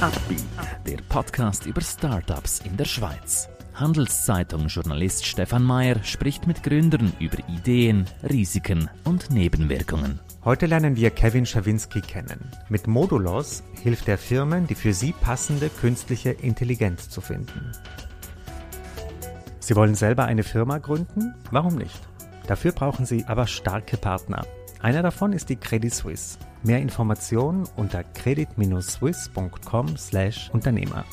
Upbeat, der Podcast über Startups in der Schweiz. Handelszeitung-Journalist Stefan Mayer spricht mit Gründern über Ideen, Risiken und Nebenwirkungen. Heute lernen wir Kevin Schawinski kennen. Mit Modulos hilft er Firmen, die für sie passende künstliche Intelligenz zu finden. Sie wollen selber eine Firma gründen? Warum nicht? Dafür brauchen Sie aber starke Partner. Einer davon ist die Credit Suisse. Mehr Informationen unter credit-swiss.com/Unternehmer.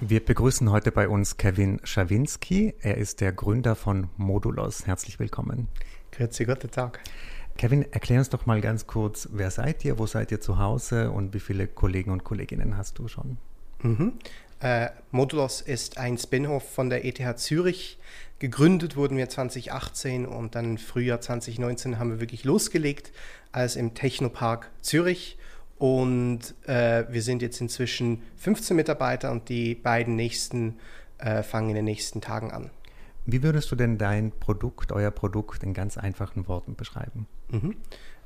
Wir begrüßen heute bei uns Kevin Schawinski. Er ist der Gründer von Modulos. Herzlich willkommen. Grüezi, guten Tag. Kevin, erklär uns doch mal ganz kurz, wer seid ihr, wo seid ihr zu Hause und wie viele Kollegen und Kolleginnen hast du schon? Mhm. Äh, Modulos ist ein Spin-off von der ETH Zürich. Gegründet wurden wir 2018 und dann im Frühjahr 2019 haben wir wirklich losgelegt, als im Technopark Zürich. Und äh, wir sind jetzt inzwischen 15 Mitarbeiter und die beiden nächsten äh, fangen in den nächsten Tagen an. Wie würdest du denn dein Produkt, euer Produkt in ganz einfachen Worten beschreiben? Mhm.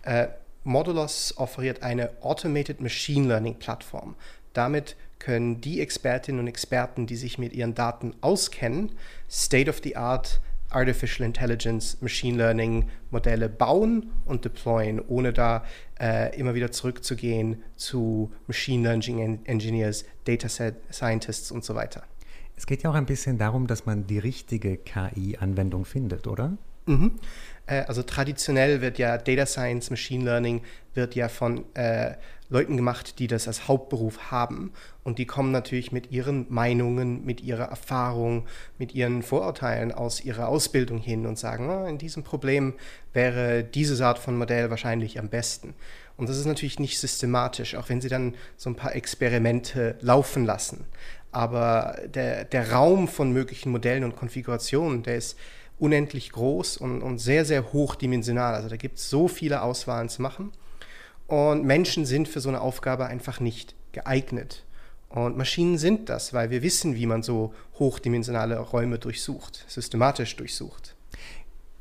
Äh, Modulos offeriert eine Automated Machine Learning Plattform. Damit können die Expertinnen und Experten, die sich mit ihren Daten auskennen, State-of-the-Art Artificial Intelligence, Machine Learning Modelle bauen und deployen, ohne da äh, immer wieder zurückzugehen zu Machine Learning Engineers, Data Scientists und so weiter. Es geht ja auch ein bisschen darum, dass man die richtige KI-Anwendung findet, oder? Mhm. Äh, also traditionell wird ja Data Science, Machine Learning wird ja von äh, Leuten gemacht, die das als Hauptberuf haben. Und die kommen natürlich mit ihren Meinungen, mit ihrer Erfahrung, mit ihren Vorurteilen aus ihrer Ausbildung hin und sagen, oh, in diesem Problem wäre diese Art von Modell wahrscheinlich am besten. Und das ist natürlich nicht systematisch, auch wenn sie dann so ein paar Experimente laufen lassen. Aber der, der Raum von möglichen Modellen und Konfigurationen, der ist unendlich groß und, und sehr, sehr hochdimensional. Also da gibt es so viele Auswahlen zu machen. Und Menschen sind für so eine Aufgabe einfach nicht geeignet. Und Maschinen sind das, weil wir wissen, wie man so hochdimensionale Räume durchsucht, systematisch durchsucht.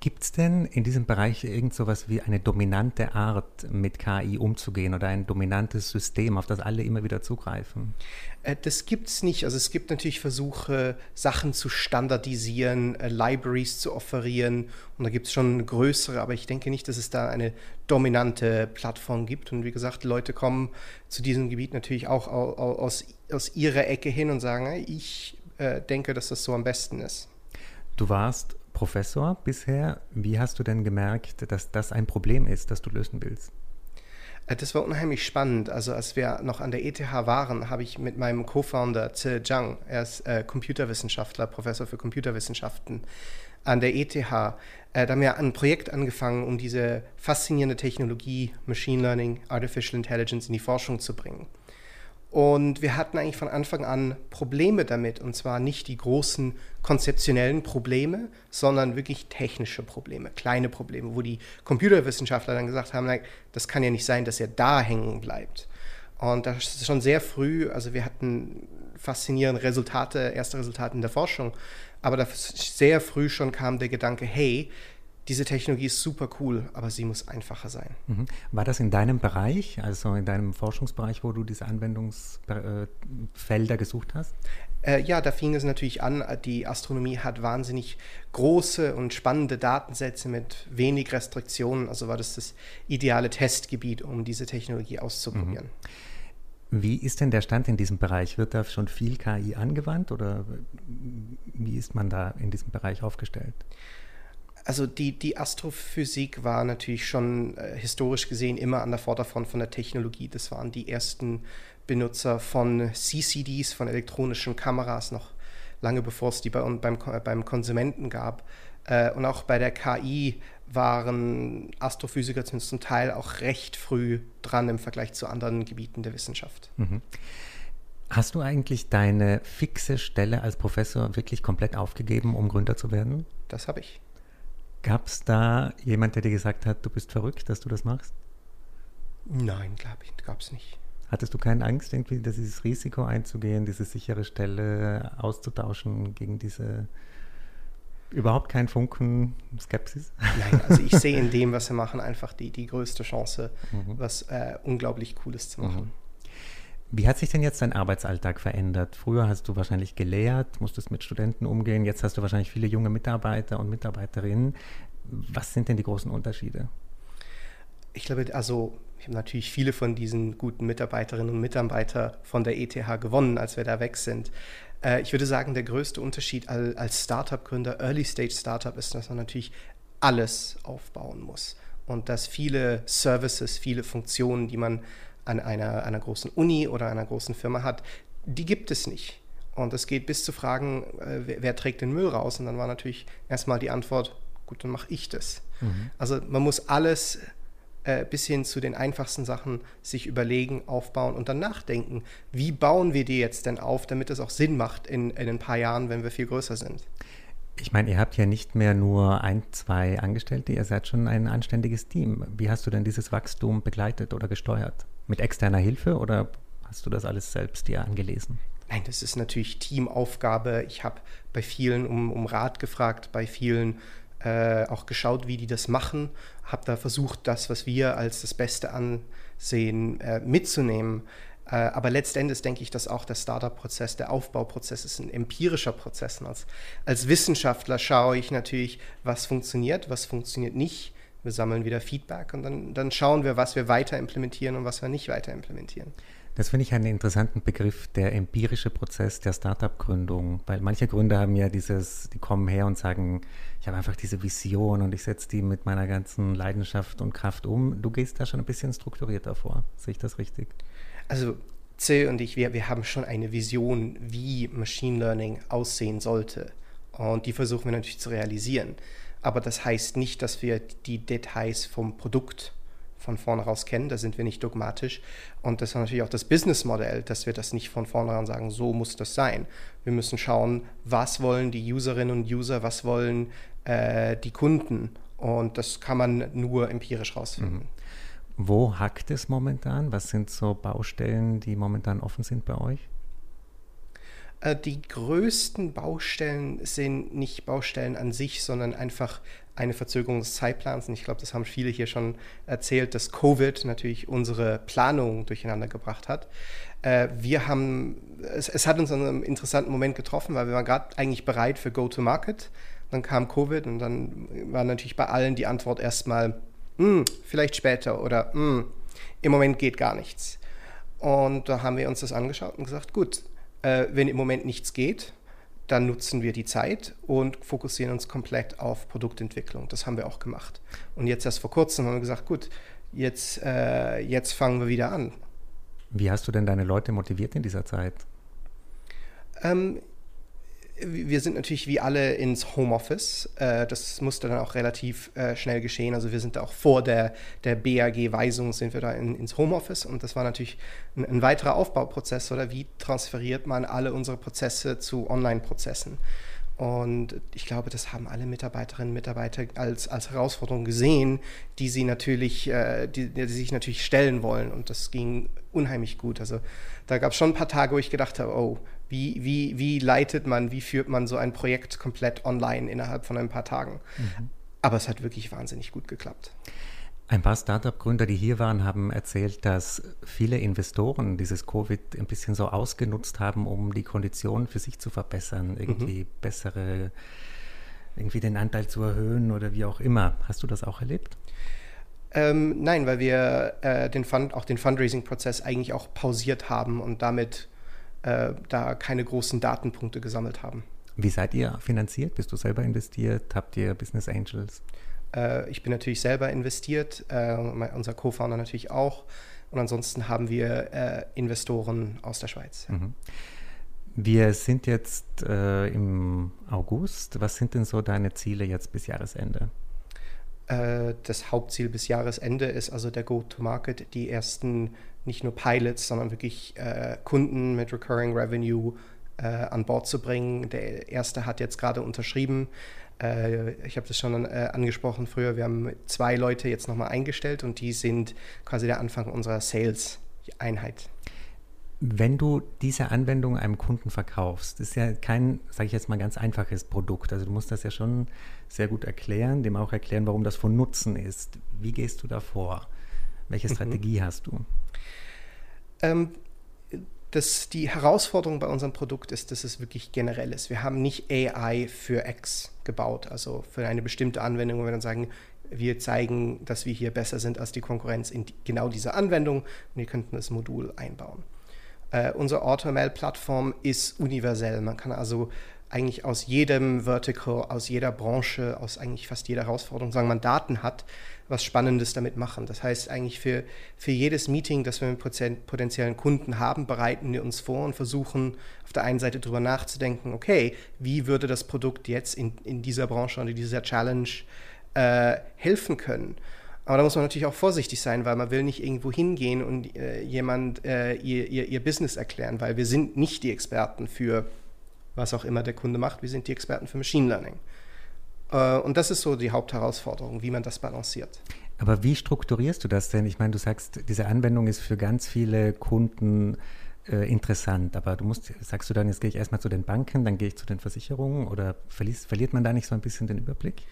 Gibt es denn in diesem Bereich irgend so etwas wie eine dominante Art, mit KI umzugehen oder ein dominantes System, auf das alle immer wieder zugreifen? Äh, das gibt es nicht. Also es gibt natürlich Versuche, Sachen zu standardisieren, äh, Libraries zu offerieren und da gibt es schon größere, aber ich denke nicht, dass es da eine dominante Plattform gibt. Und wie gesagt, Leute kommen zu diesem Gebiet natürlich auch aus, aus ihrer Ecke hin und sagen, ich äh, denke, dass das so am besten ist. Du warst Professor bisher. Wie hast du denn gemerkt, dass das ein Problem ist, das du lösen willst? Äh, das war unheimlich spannend. Also als wir noch an der ETH waren, habe ich mit meinem Co-Founder Zi Zhang, er ist äh, Computerwissenschaftler, Professor für Computerwissenschaften an der ETH, äh, da haben wir ein Projekt angefangen, um diese faszinierende Technologie Machine Learning, Artificial Intelligence in die Forschung zu bringen. Und wir hatten eigentlich von Anfang an Probleme damit, und zwar nicht die großen konzeptionellen Probleme, sondern wirklich technische Probleme, kleine Probleme, wo die Computerwissenschaftler dann gesagt haben, das kann ja nicht sein, dass er da hängen bleibt. Und das ist schon sehr früh, also wir hatten faszinierende Resultate, erste Resultate in der Forschung, aber da sehr früh schon kam der Gedanke, hey, diese Technologie ist super cool, aber sie muss einfacher sein. Mhm. War das in deinem Bereich, also in deinem Forschungsbereich, wo du diese Anwendungsfelder gesucht hast? Äh, ja, da fing es natürlich an. Die Astronomie hat wahnsinnig große und spannende Datensätze mit wenig Restriktionen. Also war das das ideale Testgebiet, um diese Technologie auszuprobieren. Mhm. Wie ist denn der Stand in diesem Bereich? Wird da schon viel KI angewandt oder wie ist man da in diesem Bereich aufgestellt? Also die, die Astrophysik war natürlich schon äh, historisch gesehen immer an der Vorderfront von der Technologie. Das waren die ersten Benutzer von CCDs, von elektronischen Kameras, noch lange bevor es die bei, beim, beim Konsumenten gab. Äh, und auch bei der KI waren Astrophysiker zum Teil auch recht früh dran im Vergleich zu anderen Gebieten der Wissenschaft. Mhm. Hast du eigentlich deine fixe Stelle als Professor wirklich komplett aufgegeben, um Gründer zu werden? Das habe ich. Gab es da jemand, der dir gesagt hat, du bist verrückt, dass du das machst? Nein, glaube ich, gab es nicht. Hattest du keine Angst, irgendwie dieses Risiko einzugehen, diese sichere Stelle auszutauschen gegen diese überhaupt keinen Funken Skepsis? Nein, also ich sehe in dem, was wir machen, einfach die, die größte Chance, mhm. was äh, unglaublich Cooles zu machen. Mhm. Wie hat sich denn jetzt dein Arbeitsalltag verändert? Früher hast du wahrscheinlich gelehrt, musstest mit Studenten umgehen, jetzt hast du wahrscheinlich viele junge Mitarbeiter und Mitarbeiterinnen. Was sind denn die großen Unterschiede? Ich glaube, also ich habe natürlich viele von diesen guten Mitarbeiterinnen und Mitarbeitern von der ETH gewonnen, als wir da weg sind. Äh, ich würde sagen, der größte Unterschied als Startup-Gründer, Early-Stage-Startup, ist, dass man natürlich alles aufbauen muss und dass viele Services, viele Funktionen, die man an einer, einer großen Uni oder einer großen Firma hat, die gibt es nicht. Und es geht bis zu Fragen, äh, wer, wer, trägt den Müll raus? Und dann war natürlich erstmal die Antwort, gut, dann mache ich das. Mhm. Also man muss alles äh, bis hin zu den einfachsten Sachen sich überlegen, aufbauen und dann nachdenken, wie bauen wir die jetzt denn auf, damit es auch Sinn macht in, in ein paar Jahren, wenn wir viel größer sind. Ich meine, ihr habt ja nicht mehr nur ein, zwei Angestellte, ihr seid schon ein anständiges Team. Wie hast du denn dieses Wachstum begleitet oder gesteuert? Mit externer Hilfe oder hast du das alles selbst dir angelesen? Nein, das ist natürlich Teamaufgabe. Ich habe bei vielen um, um Rat gefragt, bei vielen äh, auch geschaut, wie die das machen, habe da versucht, das, was wir als das Beste ansehen, äh, mitzunehmen. Äh, aber letztendlich denke ich, dass auch der Startup-Prozess, der Aufbauprozess ist ein empirischer Prozess. als, als Wissenschaftler schaue ich natürlich, was funktioniert, was funktioniert nicht. Wir sammeln wieder Feedback und dann, dann schauen wir, was wir weiter implementieren und was wir nicht weiter implementieren. Das finde ich einen interessanten Begriff, der empirische Prozess der Startup-Gründung, weil manche Gründer haben ja dieses, die kommen her und sagen, ich habe einfach diese Vision und ich setze die mit meiner ganzen Leidenschaft und Kraft um. Du gehst da schon ein bisschen strukturierter vor. Sehe ich das richtig? Also Zil und ich, wir, wir haben schon eine Vision, wie Machine Learning aussehen sollte. Und die versuchen wir natürlich zu realisieren. Aber das heißt nicht, dass wir die Details vom Produkt von vornherein kennen, da sind wir nicht dogmatisch. Und das ist natürlich auch das Businessmodell, dass wir das nicht von vornherein sagen, so muss das sein. Wir müssen schauen, was wollen die Userinnen und User, was wollen äh, die Kunden. Und das kann man nur empirisch rausfinden. Mhm. Wo hackt es momentan? Was sind so Baustellen, die momentan offen sind bei euch? Äh, die größten Baustellen sind nicht Baustellen an sich, sondern einfach eine Verzögerung des Zeitplans. Und ich glaube, das haben viele hier schon erzählt, dass Covid natürlich unsere Planung durcheinander gebracht hat. Äh, wir haben, es, es, hat uns an einem interessanten Moment getroffen, weil wir waren gerade eigentlich bereit für Go-to-Market. Dann kam Covid und dann war natürlich bei allen die Antwort erstmal, hm, vielleicht später oder hm, im Moment geht gar nichts. Und da haben wir uns das angeschaut und gesagt, gut, äh, wenn im Moment nichts geht, dann nutzen wir die Zeit und fokussieren uns komplett auf Produktentwicklung. Das haben wir auch gemacht. Und jetzt erst vor kurzem haben wir gesagt, gut, jetzt, äh, jetzt fangen wir wieder an. Wie hast du denn deine Leute motiviert in dieser Zeit? Ähm, wir sind natürlich wie alle ins Homeoffice. Äh, das musste dann auch relativ äh, schnell geschehen. Also wir sind auch vor der, der BAG-Weisung sind wir da in, ins Homeoffice und das war natürlich ein, ein, weiterer Aufbauprozess oder wie transferiert man alle unsere Prozesse zu Online-Prozessen. Und ich glaube, das haben alle Mitarbeiterinnen und Mitarbeiter als, als Herausforderung gesehen, die sie natürlich, äh, die, die sich natürlich stellen wollen. Und das ging unheimlich gut. Also da gab es schon ein paar Tage, wo ich gedacht habe, oh, wie, wie, wie leitet man, wie führt man so ein Projekt komplett online innerhalb von ein paar Tagen? Mhm. Aber es hat wirklich wahnsinnig gut geklappt. Ein paar Startup-Gründer, die hier waren, haben erzählt, dass viele Investoren dieses Covid ein bisschen so ausgenutzt haben, um die Konditionen für sich zu verbessern, irgendwie mhm. bessere, irgendwie den Anteil zu erhöhen oder wie auch immer. Hast du das auch erlebt? Ähm, nein, weil wir äh, den Fund, auch den Fundraising-Prozess eigentlich auch pausiert haben und damit äh, da keine großen Datenpunkte gesammelt haben. Wie seid ihr finanziert? Bist du selber investiert? Habt ihr Business Angels? Äh, ich bin natürlich selber investiert, äh, unser Co-Founder natürlich auch. Und ansonsten haben wir äh, Investoren aus der Schweiz. Mhm. Wir sind jetzt äh, im August. Was sind denn so deine Ziele jetzt bis Jahresende? Äh, das Hauptziel bis Jahresende ist also der Go-to-Market, die ersten nicht nur Pilots, sondern wirklich äh, Kunden mit Recurring Revenue äh, an Bord zu bringen. Der erste hat jetzt gerade unterschrieben. Äh, ich habe das schon äh, angesprochen früher. Wir haben zwei Leute jetzt nochmal eingestellt und die sind quasi der Anfang unserer Sales-Einheit. Wenn du diese Anwendung einem Kunden verkaufst, ist ja kein, sage ich jetzt mal, ganz einfaches Produkt. Also du musst das ja schon sehr gut erklären, dem auch erklären, warum das von Nutzen ist. Wie gehst du da vor? Welche mhm. Strategie mhm. hast du? Ähm, das, die Herausforderung bei unserem Produkt ist, dass es wirklich generell ist. Wir haben nicht AI für X gebaut, also für eine bestimmte Anwendung, wo wir dann sagen, wir zeigen, dass wir hier besser sind als die Konkurrenz in genau dieser Anwendung und ihr könnten das Modul einbauen. Äh, unsere AutoML-Plattform ist universell. Man kann also eigentlich aus jedem Vertical, aus jeder Branche, aus eigentlich fast jeder Herausforderung, sagen man Daten hat, was Spannendes damit machen. Das heißt, eigentlich für, für jedes Meeting, das wir mit potenziellen Kunden haben, bereiten wir uns vor und versuchen auf der einen Seite darüber nachzudenken, okay, wie würde das Produkt jetzt in, in dieser Branche und in dieser Challenge äh, helfen können. Aber da muss man natürlich auch vorsichtig sein, weil man will nicht irgendwo hingehen und äh, jemand äh, ihr, ihr, ihr Business erklären, weil wir sind nicht die Experten für was auch immer der Kunde macht, wir sind die Experten für Machine Learning. Äh, und das ist so die Hauptherausforderung, wie man das balanciert. Aber wie strukturierst du das denn? Ich meine, du sagst, diese Anwendung ist für ganz viele Kunden äh, interessant, aber du musst, sagst du dann, jetzt gehe ich erstmal zu den Banken, dann gehe ich zu den Versicherungen oder verliert, verliert man da nicht so ein bisschen den Überblick?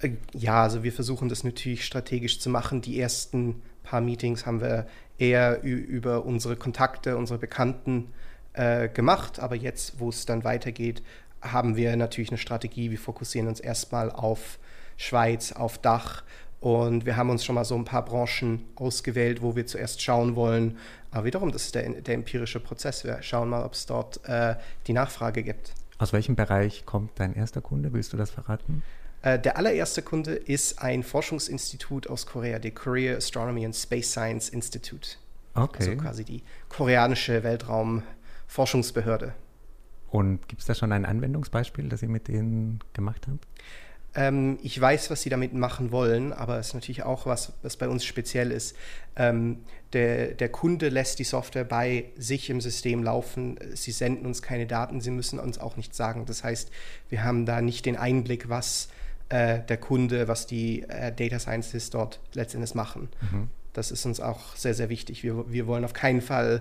Äh, ja, also wir versuchen das natürlich strategisch zu machen. Die ersten paar Meetings haben wir eher über unsere Kontakte, unsere Bekannten äh, gemacht, aber jetzt, wo es dann weitergeht, haben wir natürlich eine Strategie. Wir fokussieren uns erstmal auf Schweiz, auf Dach und wir haben uns schon mal so ein paar Branchen ausgewählt, wo wir zuerst schauen wollen. Aber wiederum, das ist der, der empirische Prozess. Wir schauen mal, ob es dort äh, die Nachfrage gibt. Aus welchem Bereich kommt dein erster Kunde? Willst du das verraten? Äh, der allererste Kunde ist ein Forschungsinstitut aus Korea, die Korea Astronomy and Space Science Institute. Okay. Also quasi die koreanische Weltraumforschungsbehörde. Und gibt es da schon ein Anwendungsbeispiel, das ihr mit denen gemacht habt? Ähm, ich weiß, was sie damit machen wollen, aber es ist natürlich auch was, was bei uns speziell ist. Ähm, der, der Kunde lässt die Software bei sich im System laufen. Sie senden uns keine Daten, sie müssen uns auch nichts sagen. Das heißt, wir haben da nicht den Einblick, was äh, der Kunde, was die äh, Data Scientists dort letztendlich machen. Mhm. Das ist uns auch sehr, sehr wichtig. Wir, wir wollen auf keinen Fall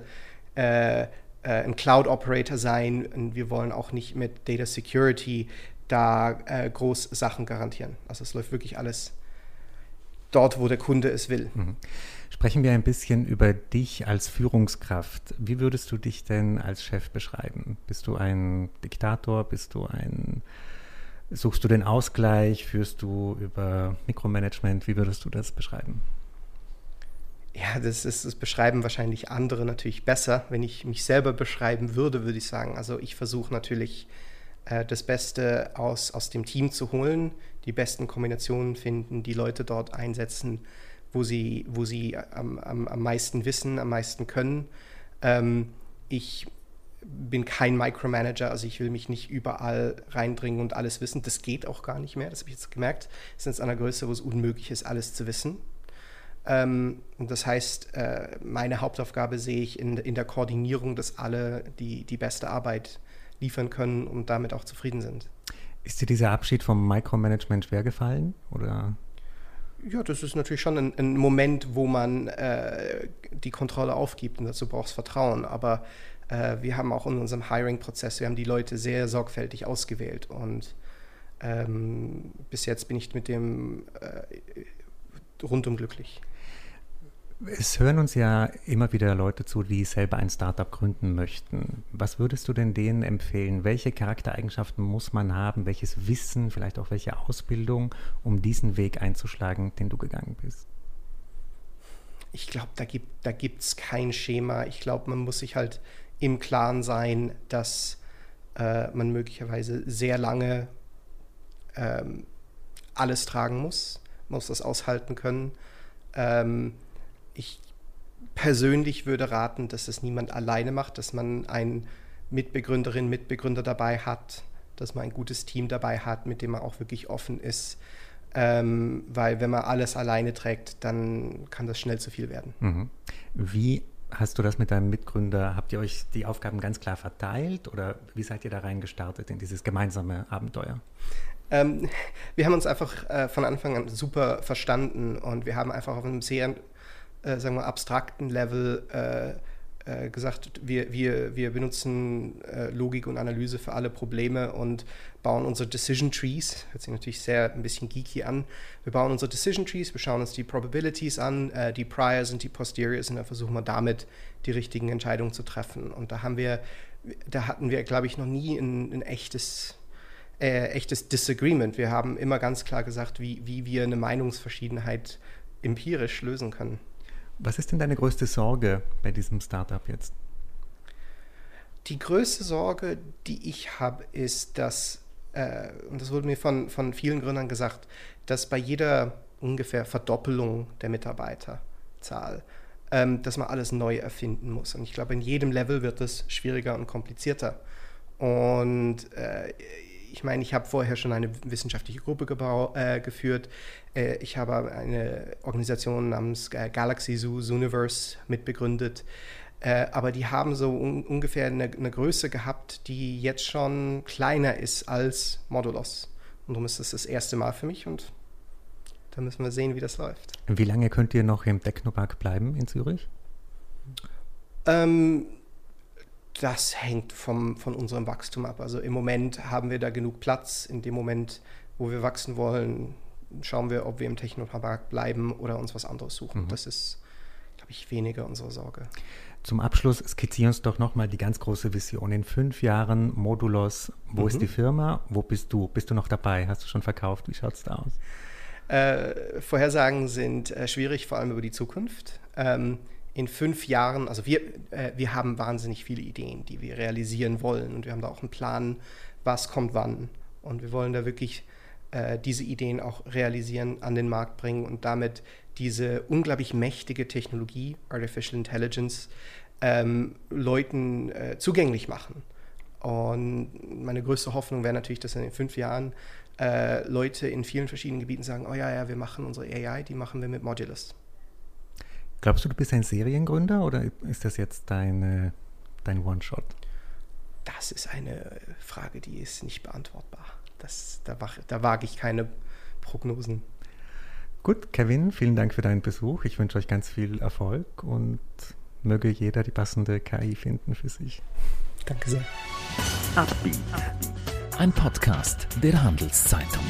äh, äh, ein Cloud-Operator sein und wir wollen auch nicht mit Data Security da äh, groß Sachen garantieren. Also es läuft wirklich alles dort, wo der Kunde es will. Mhm. Sprechen wir ein bisschen über dich als Führungskraft. Wie würdest du dich denn als Chef beschreiben? Bist du ein Diktator? Bist du ein Suchst du den Ausgleich? Führst du über Mikromanagement? Wie würdest du das beschreiben? Ja, das, ist, das beschreiben wahrscheinlich andere natürlich besser. Wenn ich mich selber beschreiben würde, würde ich sagen, also ich versuche natürlich äh, das Beste aus, aus dem Team zu holen, die besten Kombinationen finden, die Leute dort einsetzen, wo sie, wo sie am, am, am meisten wissen, am meisten können. Ähm, ich bin kein Micromanager, also ich will mich nicht überall reindringen und alles wissen. Das geht auch gar nicht mehr, das habe ich jetzt gemerkt. Wir sind jetzt an einer Größe, wo es unmöglich ist, alles zu wissen. Ähm, das heißt, äh, meine Hauptaufgabe sehe ich in, in der Koordinierung, dass alle die, die beste Arbeit liefern können und damit auch zufrieden sind. Ist dir dieser Abschied vom Micromanagement schwergefallen? Oder? Ja, das ist natürlich schon ein, ein Moment, wo man äh, die Kontrolle aufgibt und dazu braucht es Vertrauen. Aber äh, wir haben auch in unserem Hiring-Prozess, wir haben die Leute sehr sorgfältig ausgewählt und ähm, bis jetzt bin ich mit dem äh, rundum glücklich. Es hören uns ja immer wieder Leute zu, die selber ein Startup gründen möchten. Was würdest du denn denen empfehlen? Welche Charaktereigenschaften muss man haben? Welches Wissen, vielleicht auch welche Ausbildung, um diesen Weg einzuschlagen, den du gegangen bist? Ich glaube, da gibt es da kein Schema. Ich glaube, man muss sich halt im Klaren sein, dass äh, man möglicherweise sehr lange ähm, alles tragen muss, muss das aushalten können. Ähm, ich persönlich würde raten, dass es niemand alleine macht, dass man einen Mitbegründerin, Mitbegründer dabei hat, dass man ein gutes Team dabei hat, mit dem man auch wirklich offen ist. Ähm, weil wenn man alles alleine trägt, dann kann das schnell zu viel werden. Mhm. Wie hast du das mit deinem Mitgründer, habt ihr euch die Aufgaben ganz klar verteilt oder wie seid ihr da reingestartet in dieses gemeinsame Abenteuer? Ähm, wir haben uns einfach äh, von Anfang an super verstanden und wir haben einfach auf einem sehr äh, sagen wir, abstrakten Level äh, äh, gesagt, wir, wir, wir benutzen äh, Logik und Analyse für alle Probleme und bauen unsere Decision Trees. Hört sich natürlich sehr ein bisschen geeky an. Wir bauen unsere Decision Trees, wir schauen uns die Probabilities an, äh, die Priors und die Posteriors und dann versuchen wir damit die richtigen Entscheidungen zu treffen. Und da haben wir, da hatten wir, glaube ich, noch nie ein, ein echtes äh, echtes Disagreement. Wir haben immer ganz klar gesagt, wie, wie wir eine Meinungsverschiedenheit empirisch lösen können. Was ist denn deine größte Sorge bei diesem Startup jetzt? Die größte Sorge, die ich habe, ist, dass, äh, und das wurde mir von, von vielen Gründern gesagt, dass bei jeder ungefähr Verdoppelung der Mitarbeiterzahl, ähm, dass man alles neu erfinden muss. Und ich glaube, in jedem Level wird es schwieriger und komplizierter. Und äh, ich meine, ich habe vorher schon eine wissenschaftliche Gruppe äh, geführt. Äh, ich habe eine Organisation namens äh, Galaxy Zoo Universe mitbegründet. Äh, aber die haben so un ungefähr eine, eine, Größe gehabt, die jetzt schon kleiner ist als Modulos. Und darum ist das das erste Mal für mich und da müssen wir sehen, wie das läuft. Wie lange könnt ihr noch im Technopark bleiben in Zürich? Ähm, das hängt vom, von unserem Wachstum ab. Also im Moment haben wir da genug Platz. In dem Moment, wo wir wachsen wollen, schauen wir, ob wir im Technopark bleiben oder uns was anderes suchen. Mhm. Das ist, glaube ich, weniger unsere Sorge. Zum Abschluss skizzieren uns doch nochmal die ganz große Vision. In fünf Jahren Modulos, wo mhm. ist die Firma? Wo bist du? Bist du noch dabei? Hast du schon verkauft? Wie schaut es da aus? Äh, Vorhersagen sind äh, schwierig, vor allem über die Zukunft. Ähm, in fünf Jahren, also wir, äh, wir haben wahnsinnig viele Ideen, die wir realisieren wollen und wir haben da auch einen Plan, was kommt wann. Und wir wollen da wirklich äh, diese Ideen auch realisieren, an den Markt bringen und damit diese unglaublich mächtige Technologie, Artificial Intelligence, ähm, Leuten äh, zugänglich machen. Und meine größte Hoffnung wäre natürlich, dass in den fünf Jahren äh, Leute in vielen verschiedenen Gebieten sagen, oh ja, ja, wir machen unsere AI, die machen wir mit Modulus. Glaubst du, du bist ein Seriengründer oder ist das jetzt deine, dein One-Shot? Das ist eine Frage, die ist nicht beantwortbar. Das, da, da wage ich keine Prognosen. Gut, Kevin, vielen Dank für deinen Besuch. Ich wünsche euch ganz viel Erfolg und möge jeder die passende KI finden für sich. Danke sehr. Ein Podcast der Handelszeitung.